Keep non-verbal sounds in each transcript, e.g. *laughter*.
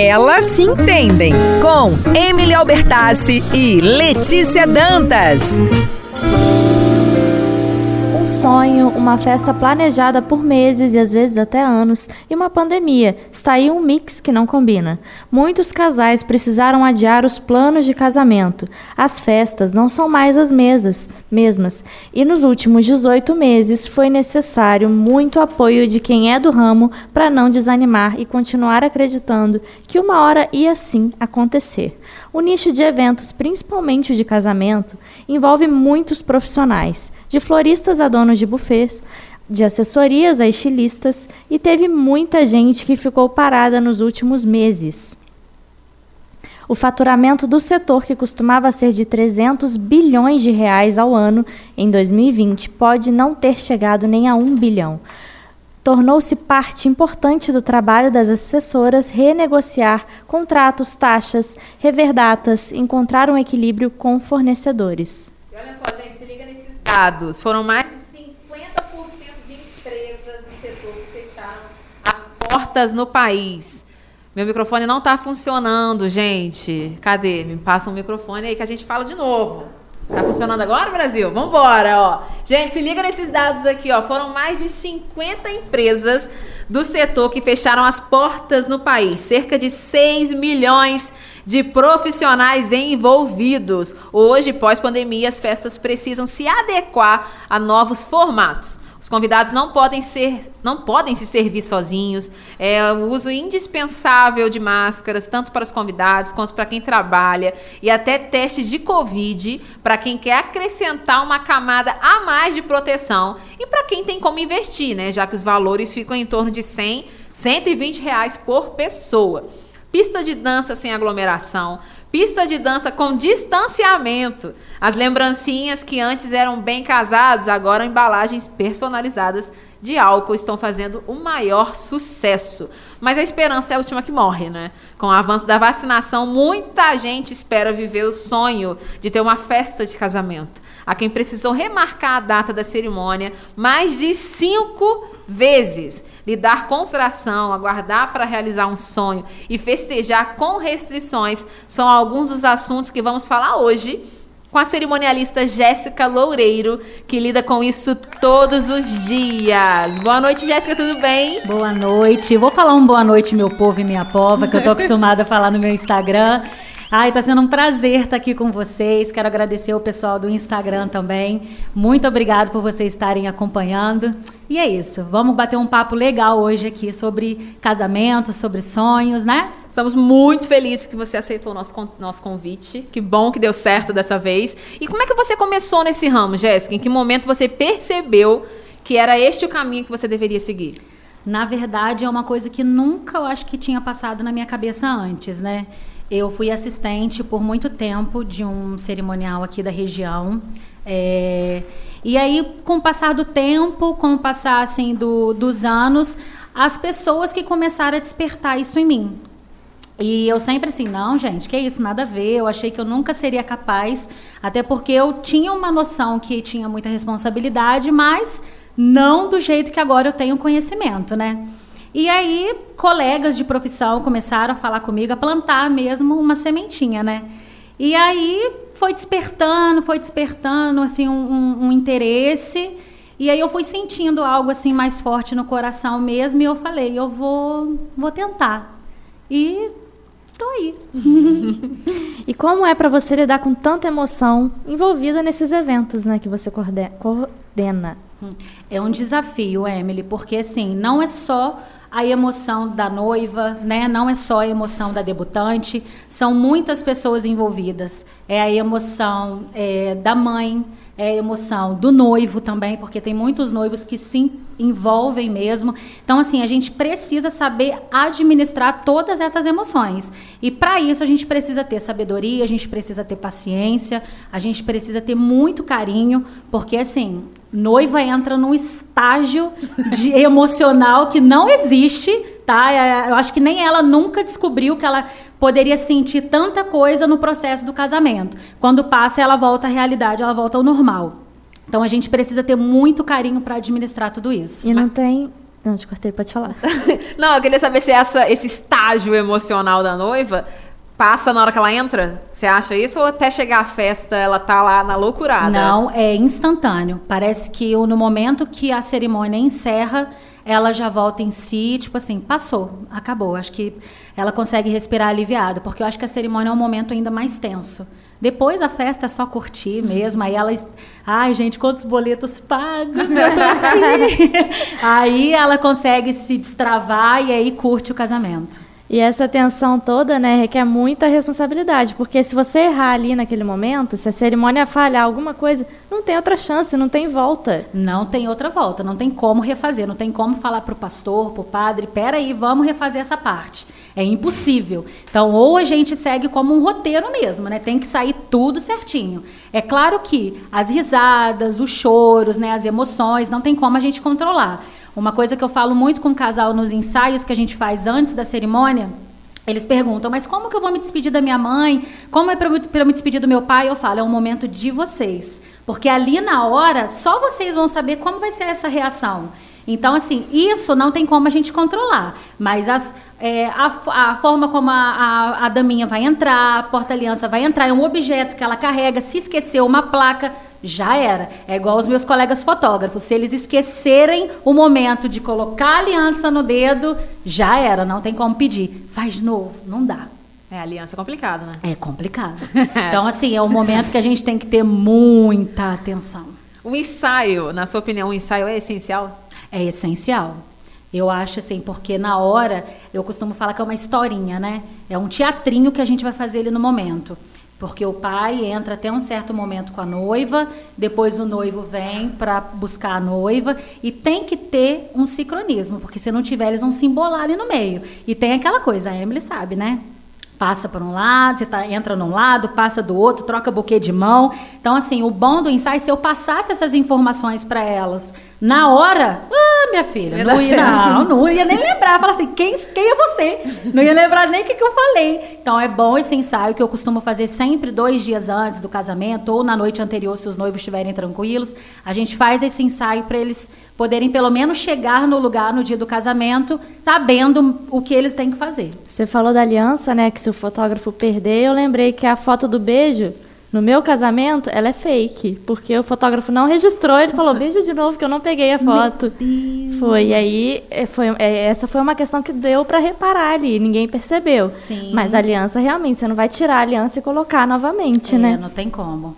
Elas se entendem com Emily Albertassi e Letícia Dantas sonho, uma festa planejada por meses e às vezes até anos, e uma pandemia. Está aí um mix que não combina. Muitos casais precisaram adiar os planos de casamento. As festas não são mais as mesas, mesmas, e nos últimos 18 meses foi necessário muito apoio de quem é do ramo para não desanimar e continuar acreditando que uma hora ia sim acontecer. O nicho de eventos, principalmente de casamento, envolve muitos profissionais, de floristas a donos de buffets, de assessorias a estilistas, e teve muita gente que ficou parada nos últimos meses. O faturamento do setor, que costumava ser de 300 bilhões de reais ao ano em 2020, pode não ter chegado nem a 1 bilhão tornou-se parte importante do trabalho das assessoras renegociar contratos, taxas, rever datas, encontrar um equilíbrio com fornecedores. E olha só, gente, se liga nesses dados. Foram mais de 50% de empresas do setor que fecharam as portas no país. Meu microfone não está funcionando, gente. Cadê? Me passa um microfone aí que a gente fala de novo. Tá funcionando agora, Brasil? Vambora, ó. Gente, se liga nesses dados aqui, ó. Foram mais de 50 empresas do setor que fecharam as portas no país. Cerca de 6 milhões de profissionais envolvidos. Hoje, pós-pandemia, as festas precisam se adequar a novos formatos. Os convidados não podem ser, não podem se servir sozinhos. É o uso indispensável de máscaras, tanto para os convidados quanto para quem trabalha, e até testes de Covid para quem quer acrescentar uma camada a mais de proteção e para quem tem como investir, né? Já que os valores ficam em torno de 100, 120 reais por pessoa. Pista de dança sem aglomeração, pista de dança com distanciamento. As lembrancinhas que antes eram bem casados, agora embalagens personalizadas de álcool estão fazendo o maior sucesso. Mas a esperança é a última que morre, né? Com o avanço da vacinação, muita gente espera viver o sonho de ter uma festa de casamento. Há quem precisou remarcar a data da cerimônia mais de cinco vezes lidar com fração, aguardar para realizar um sonho e festejar com restrições são alguns dos assuntos que vamos falar hoje com a cerimonialista Jéssica Loureiro, que lida com isso todos os dias. Boa noite, Jéssica, tudo bem? Boa noite. Vou falar um boa noite, meu povo e minha pova, que eu tô *laughs* acostumada a falar no meu Instagram. Ai, tá sendo um prazer estar aqui com vocês. Quero agradecer o pessoal do Instagram também. Muito obrigado por vocês estarem acompanhando. E é isso. Vamos bater um papo legal hoje aqui sobre casamento, sobre sonhos, né? Estamos muito felizes que você aceitou o nosso, nosso convite. Que bom que deu certo dessa vez. E como é que você começou nesse ramo, Jéssica? Em que momento você percebeu que era este o caminho que você deveria seguir? Na verdade, é uma coisa que nunca eu acho que tinha passado na minha cabeça antes, né? Eu fui assistente por muito tempo de um cerimonial aqui da região. É, e aí, com o passar do tempo, com o passar assim, do, dos anos, as pessoas que começaram a despertar isso em mim. E eu sempre assim, não, gente, que isso, nada a ver. Eu achei que eu nunca seria capaz, até porque eu tinha uma noção que tinha muita responsabilidade, mas não do jeito que agora eu tenho conhecimento, né? E aí, colegas de profissão começaram a falar comigo, a plantar mesmo uma sementinha, né? E aí foi despertando, foi despertando assim um, um, um, interesse. E aí eu fui sentindo algo assim mais forte no coração mesmo e eu falei, eu vou, vou tentar. E tô aí. *laughs* e como é para você lidar com tanta emoção envolvida nesses eventos, né, que você coordena? É um desafio, Emily, porque assim, não é só a emoção da noiva, né? Não é só a emoção da debutante, são muitas pessoas envolvidas. É a emoção é, da mãe, é a emoção do noivo também, porque tem muitos noivos que se envolvem mesmo. Então, assim, a gente precisa saber administrar todas essas emoções. E para isso a gente precisa ter sabedoria, a gente precisa ter paciência, a gente precisa ter muito carinho, porque assim, noiva entra num estágio de *laughs* emocional que não existe, tá? É, eu acho que nem ela nunca descobriu que ela poderia sentir tanta coisa no processo do casamento. Quando passa, ela volta à realidade, ela volta ao normal. Então a gente precisa ter muito carinho para administrar tudo isso. E não tem Não, te cortei, pode falar. *laughs* Não, eu queria saber se essa, esse estágio emocional da noiva passa na hora que ela entra? Você acha isso? Ou até chegar à festa ela tá lá na loucurada? Não, é instantâneo. Parece que no momento que a cerimônia encerra, ela já volta em si, tipo assim, passou, acabou. Acho que ela consegue respirar aliviada, porque eu acho que a cerimônia é um momento ainda mais tenso. Depois a festa é só curtir mesmo. Aí ela. Ai, gente, quantos boletos pagos eu tô aqui. *laughs* aí ela consegue se destravar e aí curte o casamento. E essa tensão toda, né, requer muita responsabilidade, porque se você errar ali naquele momento, se a cerimônia falhar alguma coisa, não tem outra chance, não tem volta. Não tem outra volta, não tem como refazer, não tem como falar para o pastor, para o padre, peraí, vamos refazer essa parte. É impossível. Então, ou a gente segue como um roteiro mesmo, né? Tem que sair tudo certinho. É claro que as risadas, os choros, né, as emoções, não tem como a gente controlar. Uma coisa que eu falo muito com o casal nos ensaios que a gente faz antes da cerimônia, eles perguntam, mas como que eu vou me despedir da minha mãe? Como é para eu me despedir do meu pai? Eu falo, é um momento de vocês. Porque ali na hora, só vocês vão saber como vai ser essa reação. Então, assim, isso não tem como a gente controlar. Mas as, é, a, a, forma como a, a, a daminha vai entrar, a porta-aliança vai entrar, é um objeto que ela carrega, se esqueceu uma placa, já era. É igual os meus colegas fotógrafos. Se eles esquecerem o momento de colocar a aliança no dedo, já era. Não tem como pedir. Faz de novo. Não dá. É, aliança é complicado, né? É complicado. *laughs* então, assim, é um momento que a gente tem que ter muita atenção. O ensaio, na sua opinião, o ensaio é essencial? É essencial. Eu acho assim, porque na hora, eu costumo falar que é uma historinha, né? É um teatrinho que a gente vai fazer ali no momento. Porque o pai entra até um certo momento com a noiva, depois o noivo vem para buscar a noiva e tem que ter um sincronismo, porque se não tiver, eles vão se embolar ali no meio. E tem aquela coisa, a Emily sabe, né? Passa para um lado, você tá, entra num lado, passa do outro, troca buquê de mão. Então, assim, o bom do ensaio, se eu passasse essas informações para elas na hora, ah, minha filha, não ia, não, não ia nem lembrar. Fala assim, quem, quem é você? Não ia lembrar nem o que, que eu falei. Então, é bom esse ensaio que eu costumo fazer sempre dois dias antes do casamento ou na noite anterior, se os noivos estiverem tranquilos. A gente faz esse ensaio para eles poderem pelo menos chegar no lugar no dia do casamento, sabendo o que eles têm que fazer. Você falou da aliança, né? Que se o fotógrafo perder, eu lembrei que a foto do beijo no meu casamento, ela é fake, porque o fotógrafo não registrou, ele falou, beija de novo que eu não peguei a foto. Foi, e aí é, foi, é, essa foi uma questão que deu para reparar ali, ninguém percebeu. Sim. Mas a aliança, realmente, você não vai tirar a aliança e colocar novamente, é, né? Não tem como.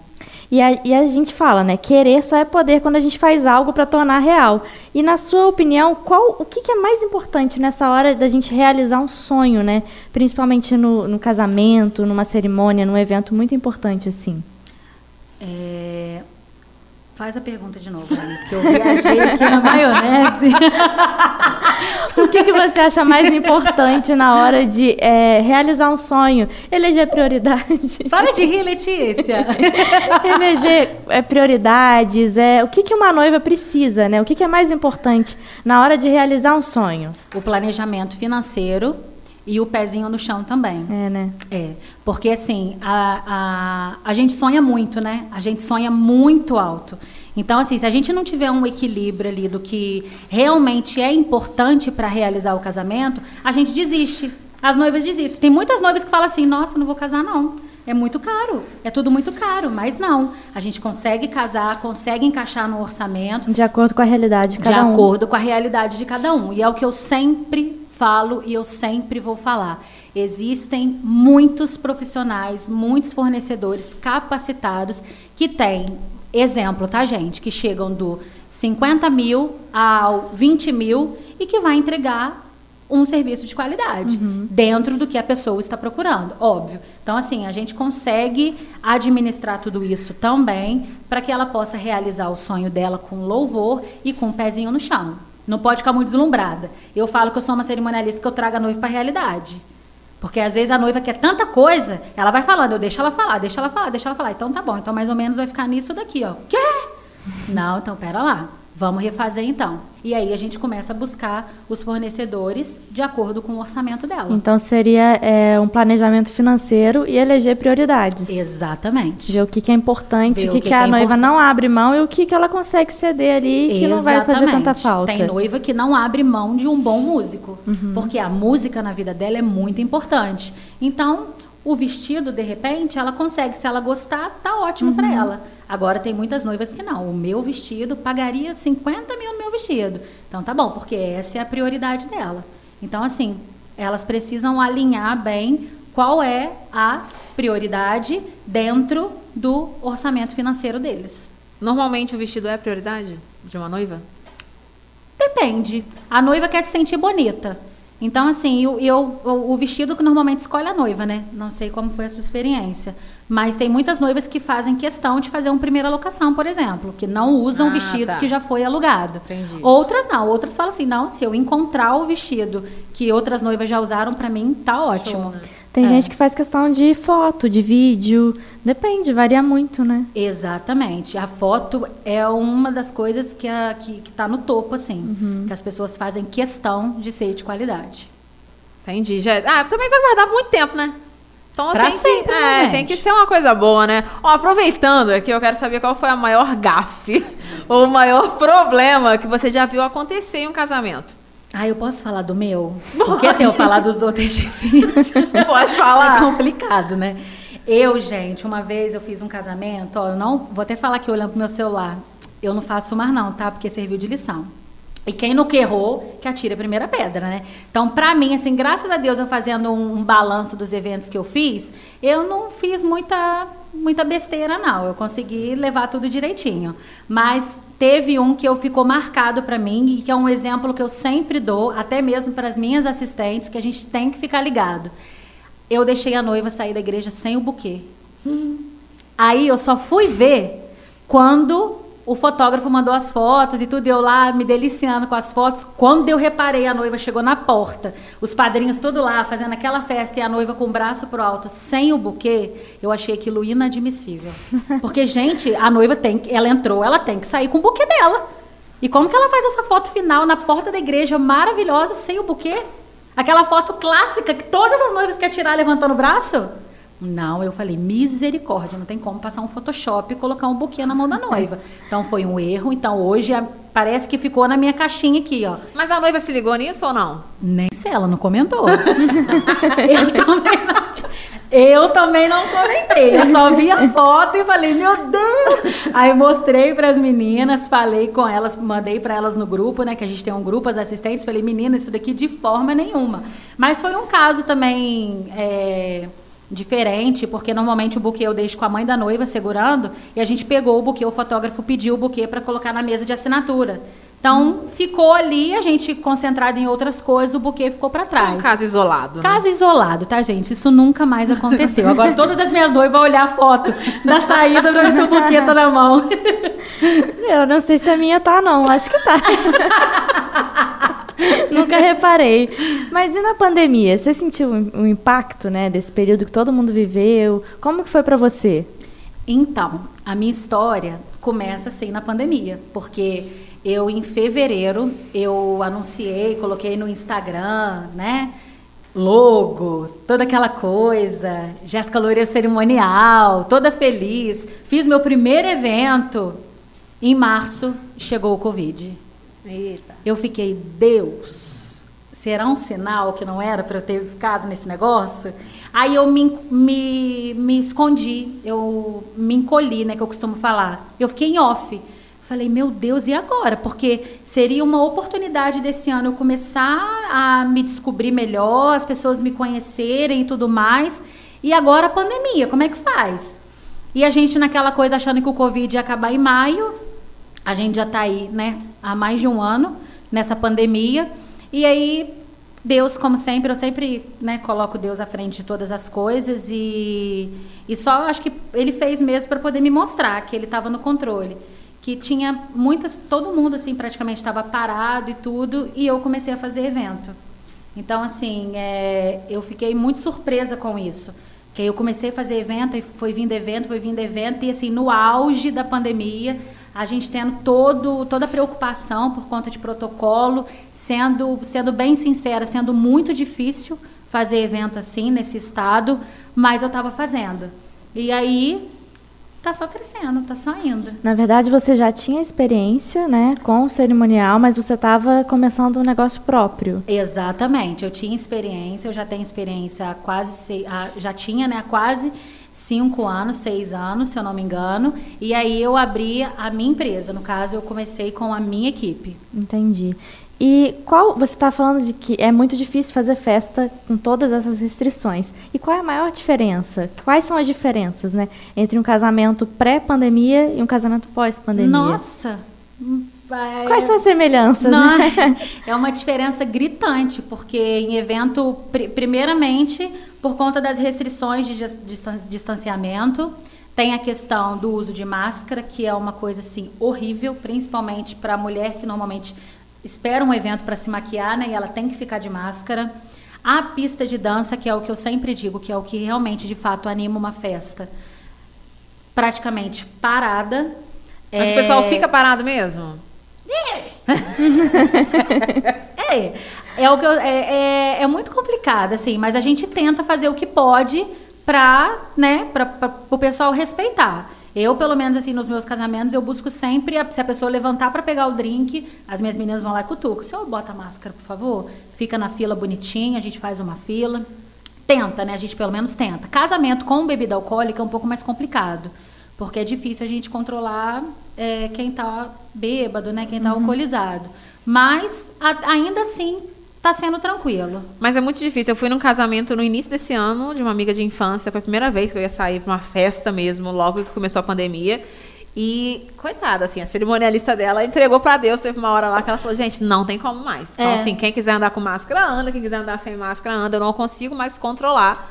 E a, e a, gente fala, né? Querer só é poder quando a gente faz algo para tornar real. E na sua opinião, qual o que, que, é mais importante nessa hora da gente realizar um sonho, né? Principalmente no, no casamento, numa cerimônia, num evento muito importante assim. É, Faz a pergunta de novo, Dani, porque eu *laughs* viajei aqui na maionese. *laughs* o que, que você acha mais importante na hora de é, realizar um sonho? Eleger prioridade. Para de rir, Letícia. *laughs* Eleger é, prioridades. É, o que, que uma noiva precisa, né? O que, que é mais importante na hora de realizar um sonho? O planejamento financeiro e o pezinho no chão também. É, né? É. Porque, assim, a, a, a gente sonha muito, né? A gente sonha muito alto. Então, assim, se a gente não tiver um equilíbrio ali do que realmente é importante para realizar o casamento, a gente desiste. As noivas desistem. Tem muitas noivas que falam assim: nossa, não vou casar, não. É muito caro, é tudo muito caro, mas não. A gente consegue casar, consegue encaixar no orçamento. De acordo com a realidade de cada um. De acordo com a realidade de cada um. E é o que eu sempre falo e eu sempre vou falar. Existem muitos profissionais, muitos fornecedores capacitados que têm, exemplo, tá, gente? Que chegam do 50 mil ao 20 mil e que vai entregar um serviço de qualidade uhum. dentro do que a pessoa está procurando, óbvio. Então, assim, a gente consegue administrar tudo isso também para que ela possa realizar o sonho dela com louvor e com o um pezinho no chão. Não pode ficar muito deslumbrada. Eu falo que eu sou uma cerimonialista que eu trago a noiva para a realidade. Porque às vezes a noiva quer tanta coisa, ela vai falando, eu deixo ela falar, deixa ela falar, deixa ela falar. Então tá bom, então mais ou menos vai ficar nisso daqui, ó. Quê? Não, então pera lá. Vamos refazer então. E aí a gente começa a buscar os fornecedores de acordo com o orçamento dela. Então seria é, um planejamento financeiro e eleger prioridades. Exatamente. Ver o que, que é importante, Ver o que, que, a é noiva importante. não abre mão e o que, que ela consegue ceder ali que não vai fazer tanta Exatamente. falta. Tem noiva que não abre mão de um bom músico, Uhum. porque a música na vida dela é muito importante. Então, o vestido, de repente, ela consegue, se ela gostar, tá ótimo Uhum. para ela. Agora tem muitas noivas que não. O meu vestido pagaria 50 mil no meu vestido. Então tá bom, porque essa é a prioridade dela. Então, assim, elas precisam alinhar bem qual é a prioridade dentro do orçamento financeiro deles. Normalmente o vestido é a prioridade de uma noiva? Depende. A noiva quer se sentir bonita. Então, assim, eu, eu- o, vestido que normalmente escolhe a noiva, né? Não sei como foi a sua experiência. Mas tem muitas noivas que fazem questão de fazer uma primeira locação, por exemplo, que não usam Ah, vestidos tá. que já foi alugado. Entendi. Outras não. Outras falam assim, não, se eu encontrar o vestido que outras noivas já usaram, pra mim, tá ótimo. né? Tem É. gente que faz questão de foto, de vídeo. Depende, varia muito, né? Exatamente. A foto é uma das coisas que a, que, que tá no topo, assim. Uhum. Que as pessoas fazem questão de ser de qualidade. Entendi, Jéssica. Ah, também vai guardar muito tempo, né? Então Pra tem sempre, que, né, é, gente? tem que ser uma coisa boa, né? Ó, aproveitando aqui, eu quero saber qual foi a maior gafe *laughs* ou o maior problema que você já viu acontecer em um casamento. Ah, eu posso falar do meu? Porque assim, eu falar dos outros é difícil. *laughs* Pode É falar. complicado, né? Eu, gente, uma vez eu fiz um casamento, ó, eu não vou até falar aqui olhando pro meu celular. Eu não faço mais não, tá? Porque serviu de lição. E quem nunca errou, que atire a primeira pedra, né? Então, pra mim, assim, graças a Deus, eu fazendo um, um balanço dos eventos que eu fiz, eu não fiz muita, muita besteira, não. Eu consegui levar tudo direitinho. Mas teve um que eu ficou marcado pra mim e que é um exemplo que eu sempre dou, até mesmo para as minhas assistentes, que a gente tem que ficar ligado. Eu deixei a noiva sair da igreja sem o buquê. Aí eu só fui ver quando o fotógrafo mandou as fotos e tudo, eu lá me deliciando com as fotos. Quando eu reparei, a noiva chegou na porta, os padrinhos tudo lá fazendo aquela festa e a noiva com o braço pro alto, sem o buquê, eu achei aquilo inadmissível. *laughs* Porque, gente, a noiva tem, que- ela entrou, ela tem que sair com o buquê dela. E como que ela faz essa foto final na porta da igreja maravilhosa sem o buquê? Aquela foto clássica que todas as noivas querem tirar levantando o braço? Não, eu falei, misericórdia, não tem como passar um Photoshop e colocar um buquê na mão da noiva. *laughs* Então foi um erro. Então hoje a- parece que ficou na minha caixinha aqui, ó. Mas a noiva se ligou nisso ou não? Nem sei, ela não comentou. *laughs* eu, também não, eu também não comentei. Eu só vi a foto e falei, meu Deus! Aí mostrei para as meninas, falei com elas, mandei para elas no grupo, né? Que a gente tem um grupo, as assistentes. Falei, meninas, isso daqui de forma nenhuma. Mas foi um caso também. é, diferente, porque normalmente o buquê eu deixo com a mãe da noiva segurando, e a gente pegou o buquê, o fotógrafo pediu o buquê para colocar na mesa de assinatura. Então, ficou ali, a gente concentrado em outras coisas, o buquê ficou para trás. um caso isolado. né? Caso isolado, tá, gente? Isso nunca mais aconteceu. Agora todas as minhas noivas vão olhar a foto da saída pra ver se o buquê tá na mão. Eu não sei se a minha tá, não. Acho que tá. *laughs* *laughs* Nunca reparei. Mas e na pandemia? Você sentiu o impacto, né, desse período que todo mundo viveu? Como que foi pra você? Então, a minha história começa assim na pandemia, porque eu em fevereiro eu anunciei, coloquei no Instagram, né? Logo, toda aquela coisa, Jéssica Loureiro cerimonial, toda feliz. Fiz meu primeiro evento. Em março chegou o Covid. Eita. Eu fiquei, Deus, será um sinal que não era para eu ter ficado nesse negócio? Aí eu me, me, me escondi, eu me encolhi, né, que eu costumo falar. Eu fiquei em off. Falei, meu Deus, e agora? Porque seria uma oportunidade desse ano eu começar a me descobrir melhor, as pessoas me conhecerem e tudo mais. E agora a pandemia, como é que faz? E a gente naquela coisa achando que o Covid ia acabar em maio, a gente já está aí, né, há mais de um ano nessa pandemia. E aí, Deus, como sempre, eu sempre né, coloco Deus à frente de todas as coisas e, e só acho que ele fez mesmo para poder me mostrar que ele estava no controle. Que tinha muitas, todo mundo assim praticamente estava parado e tudo, e eu comecei a fazer evento. Então, assim, é, eu fiquei muito surpresa com isso. Que aí eu comecei a fazer evento, e foi vindo evento, foi vindo evento, e assim, no auge da pandemia, a gente tendo todo, toda a preocupação por conta de protocolo, sendo, sendo bem sincera, sendo muito difícil fazer evento assim, nesse estado, mas eu estava fazendo. E aí tá só crescendo, tá só indo. Na verdade, você já tinha experiência, né, com o cerimonial, mas você estava começando um negócio próprio. Exatamente. Eu tinha experiência, eu já tenho experiência há quase seis, já tinha, né, quase cinco anos, seis anos, se eu não me engano. E aí eu abri a minha empresa. No caso, eu comecei com a minha equipe. Entendi. E qual você está falando de que é muito difícil fazer festa com todas essas restrições? E qual é a maior diferença? Quais são as diferenças, né, entre um casamento pré-pandemia e um casamento pós-pandemia? Nossa, Quais são as semelhanças? Não, né? *laughs* É uma diferença gritante, porque em evento, primeiramente, por conta das restrições de distanciamento, tem a questão do uso de máscara, que é uma coisa assim horrível, principalmente para a mulher que normalmente espera um evento para se maquiar, né? E ela tem que ficar de máscara. A pista de dança, que é o que eu sempre digo, que é o que realmente de fato anima uma festa, praticamente parada. Mas é... o pessoal fica parado mesmo? É. *laughs* é. É, o que eu, é, é, é, muito complicado, assim, mas a gente tenta fazer o que pode para né, o pessoal respeitar. Eu, pelo menos, assim, nos meus casamentos, eu busco sempre, se a pessoa levantar para pegar o drink, as minhas meninas vão lá e cutucam. Senhor, bota a máscara, por favor. Fica na fila bonitinha, a gente faz uma fila. Tenta, né? A gente pelo menos tenta. Casamento com bebida alcoólica é um pouco mais complicado. Porque é difícil a gente controlar é, quem está bêbado, né? Quem está uhum. alcoolizado. Mas, a, ainda assim, está sendo tranquilo. Mas é muito difícil. Eu fui num casamento no início desse ano de uma amiga de infância. Foi a primeira vez que eu ia sair para uma festa mesmo, logo que começou a pandemia. E, coitada, assim, a cerimonialista dela entregou para Deus. Teve uma hora lá que ela falou: gente, não tem como mais. Então, é. assim, quem quiser andar com máscara, anda. Quem quiser andar sem máscara, anda. Eu não consigo mais controlar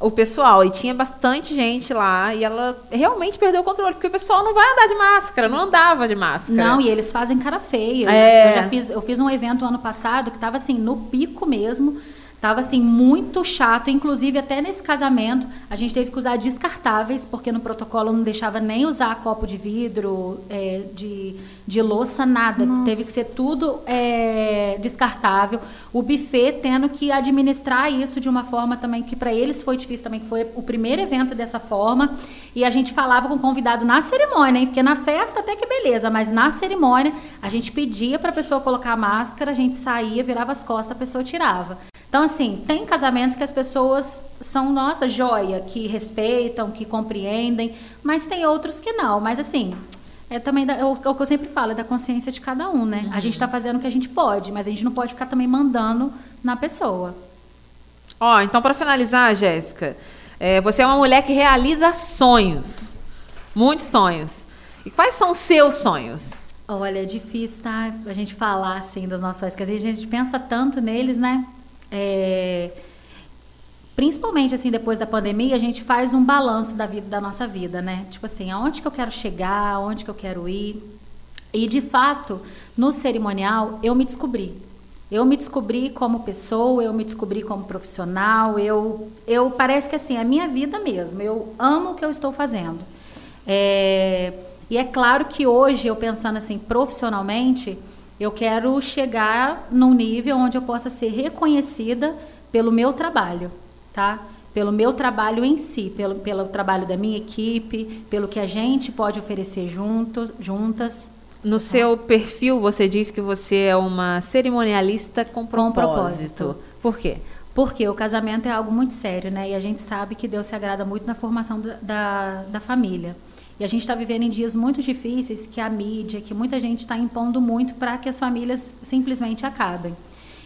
o pessoal. E tinha bastante gente lá e ela realmente perdeu o controle, porque o pessoal não vai andar de máscara, não andava de máscara. Não, e eles fazem cara feia. É. Eu já fiz, eu fiz um evento ano passado que estava assim, no pico mesmo. Tava assim muito chato, inclusive até nesse casamento a gente teve que usar descartáveis porque no protocolo não deixava nem usar copo de vidro, é, de, de louça, nada. Nossa. Teve que ser tudo é, descartável. O buffet tendo que administrar isso de uma forma também que para eles foi difícil também, que foi o primeiro evento dessa forma. E a gente falava com o convidado na cerimônia, hein? porque na festa até que beleza, mas na cerimônia a gente pedia para a pessoa colocar a máscara, a gente saía, virava as costas, a pessoa tirava. Então, assim, tem casamentos que as pessoas são, nossa, joia, que respeitam, que compreendem, mas tem outros que não. Mas, assim, é também da, é o, é que eu sempre falo, é da consciência de cada um, né? Uhum. A gente está fazendo o que a gente pode, mas a gente não pode ficar também mandando na pessoa. Ó, oh, então, para finalizar, Jéssica, é, você é uma mulher que realiza sonhos, muitos sonhos. E quais são os seus sonhos? Olha, é difícil, tá? A gente falar assim dos nossos sonhos, porque a gente pensa tanto neles, né? É, principalmente assim depois da pandemia, a gente faz um balanço da vida da nossa vida, né? Tipo assim, aonde que eu quero chegar, aonde que eu quero ir. E de fato, no cerimonial, eu me descobri. Eu me descobri como pessoa, eu me descobri como profissional, eu, eu parece que assim, é a minha vida mesmo. Eu amo o que eu estou fazendo. É, e é claro que hoje, eu pensando assim, profissionalmente, eu quero chegar num nível onde eu possa ser reconhecida pelo meu trabalho, tá? Pelo meu trabalho em si, pelo, pelo trabalho da minha equipe, pelo que a gente pode oferecer junto, juntas. No tá? seu perfil, você diz que você é uma cerimonialista com propósito. Com propósito. Por quê? Porque o casamento é algo muito sério, né? E a gente sabe que Deus se agrada muito na formação da, da, família. E a gente está vivendo em dias muito difíceis que a mídia, que muita gente está impondo muito para que as famílias simplesmente acabem.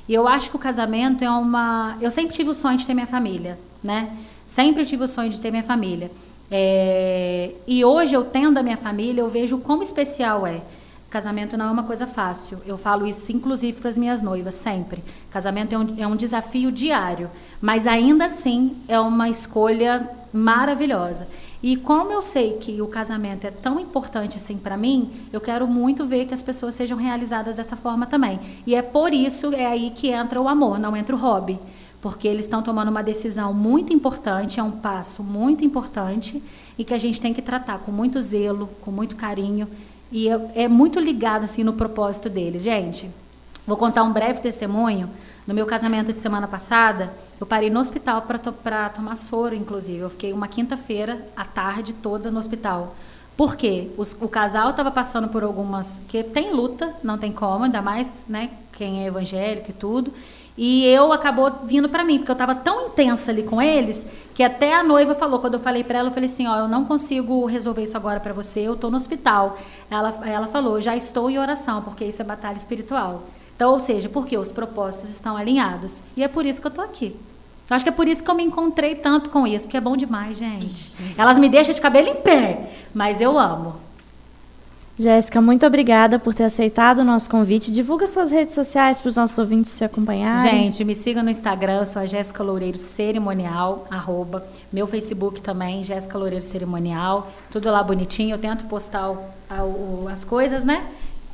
E eu acho que o casamento é uma. Eu sempre tive o sonho de ter minha família, né? Sempre tive o sonho de ter minha família. É... E hoje eu tendo a minha família, eu vejo como especial é. Casamento não é uma coisa fácil. Eu falo isso inclusive para as minhas noivas, sempre. Casamento é um, é um desafio diário, mas ainda assim é uma escolha maravilhosa. E como eu sei que o casamento é tão importante assim para mim, eu quero muito ver que as pessoas sejam realizadas dessa forma também. E é por isso é aí que entra o amor, não entra o hobby. porque eles estão tomando uma decisão muito importante, é um passo muito importante e que a gente tem que tratar com muito zelo, com muito carinho e é, é muito ligado assim no propósito deles, gente. Vou contar um breve testemunho. No meu casamento de semana passada, eu parei no hospital para to tomar soro, inclusive. Eu fiquei uma quinta-feira, a tarde toda no hospital. Por quê? Os, o casal estava passando por algumas. que tem luta, não tem como, ainda mais né, quem é evangélico e tudo. E eu acabou vindo para mim, porque eu estava tão intensa ali com eles, que até a noiva falou, quando eu falei para ela, eu falei assim, ó, eu não consigo resolver isso agora para você, eu estou no hospital. Ela, ela falou, já estou em oração, porque isso é batalha espiritual. Então, ou seja, porque os propósitos estão alinhados. E é por isso que eu estou aqui. Eu acho que é por isso que eu me encontrei tanto com isso, porque é bom demais, gente. Elas me deixam de cabelo em pé, mas eu amo. Jéssica, muito obrigada por ter aceitado o nosso convite. Divulga suas redes sociais para os nossos ouvintes te acompanharem. Gente, me siga no Instagram, sou a Jéssica Loureiro Cerimonial, arroba. Meu Facebook também, Jéssica Loureiro Cerimonial. Tudo lá bonitinho. Eu tento postar o, o, as coisas, né?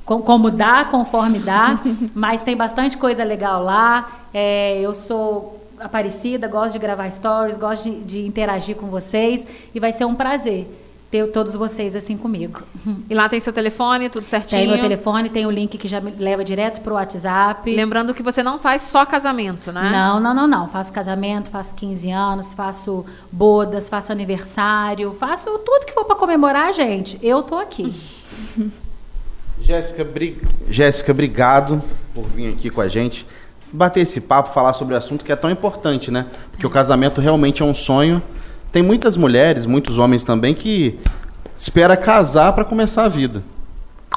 como dá, conforme dá. *laughs* mas tem bastante coisa legal lá. É, eu sou aparecida, gosto de gravar stories, gosto de, de interagir com vocês. E vai ser um prazer ter todos vocês assim comigo. E lá tem seu telefone, tudo certinho? Tem meu telefone, tem o link que já me leva direto para o WhatsApp. Lembrando que você não faz só casamento, né? Não, não, não, não. Faço casamento, faço 15 anos, faço bodas, faço aniversário, faço tudo que for para comemorar, gente. Eu tô aqui. *laughs* Jéssica, bri... Jéssica, obrigado por vir aqui com a gente. Bater esse papo, falar sobre o assunto que é tão importante, né? Porque o casamento realmente é um sonho tem muitas mulheres, muitos homens também que espera casar para começar a vida.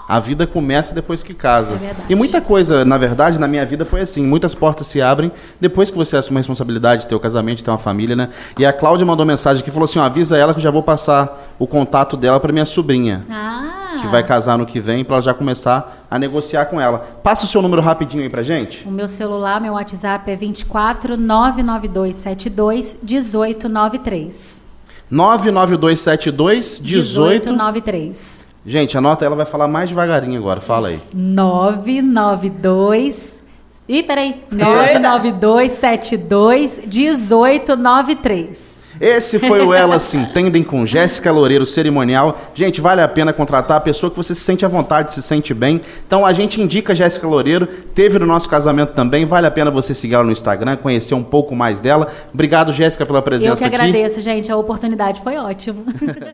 A vida começa depois que casa. É e muita coisa, na verdade, na minha vida foi assim. Muitas portas se abrem depois que você assume a responsabilidade de ter o casamento, de ter uma família, né? E a Cláudia mandou mensagem aqui, falou assim, ó, avisa ela que eu já vou passar o contato dela para minha sobrinha. Ah. Que vai casar no que vem, para já começar a negociar com ela. Passa o seu número rapidinho aí pra gente. O meu celular, meu WhatsApp é 24 99272 1893. 99272 1893. Gente, anota, ela vai falar mais devagarinho agora. Fala aí. 992. Ih, peraí. 99272 1893. Esse foi o Ela Se Entendem com Jéssica Loureiro Cerimonial. Gente, vale a pena contratar a pessoa que você se sente à vontade, se sente bem. Então a gente indica Jéssica Loureiro, teve no nosso casamento também. Vale a pena você seguir ela no Instagram, conhecer um pouco mais dela. Obrigado, Jéssica, pela presença aqui. Eu que agradeço, aqui. gente. A oportunidade foi ótima. *laughs*